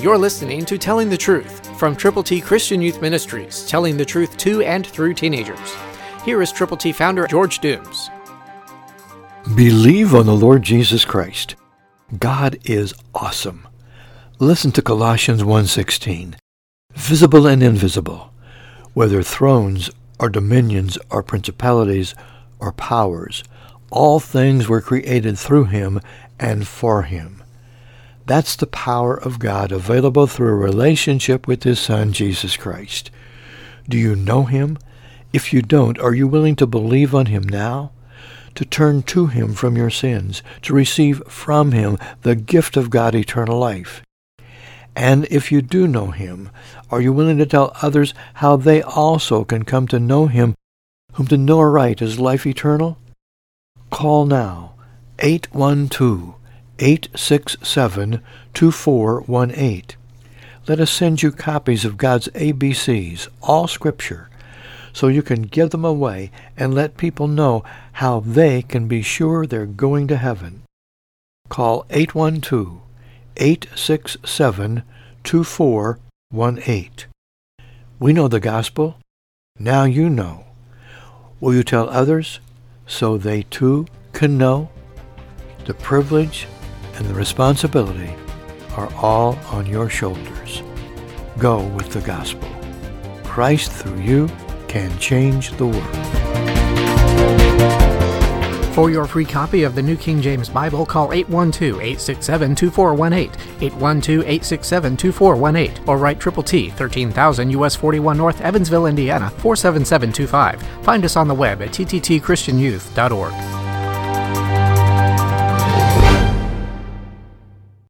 You're listening to Telling the Truth from Triple T Christian Youth Ministries, telling the truth to and through teenagers. Here is Triple T founder George Dooms. Believe on the Lord Jesus Christ. God is awesome. Listen to Colossians 1:16. Visible and invisible, whether thrones or dominions or principalities or powers, all things were created through him and for him. That's the power of God available through a relationship with His Son, Jesus Christ. Do you know Him? If you don't, are you willing to believe on Him now? To turn to Him from your sins, to receive from Him the gift of God eternal life? And if you do know Him, are you willing to tell others how they also can come to know Him, whom to know aright is life eternal? Call now, 812 867 2418. Let us send you copies of God's ABCs, all Scripture, so you can give them away and let people know how they can be sure they're going to heaven. Call 812 867 2418. We know the gospel. Now you know. Will you tell others so they too can know? The privilege and the responsibility are all on your shoulders. Go with the gospel. Christ through you can change the world. For your free copy of the New King James Bible, call 812-867-2418, 812-867-2418, or write Triple T, 13,000 US 41 North, Evansville, Indiana, 47725. Find us on the web at tttchristianyouth.org.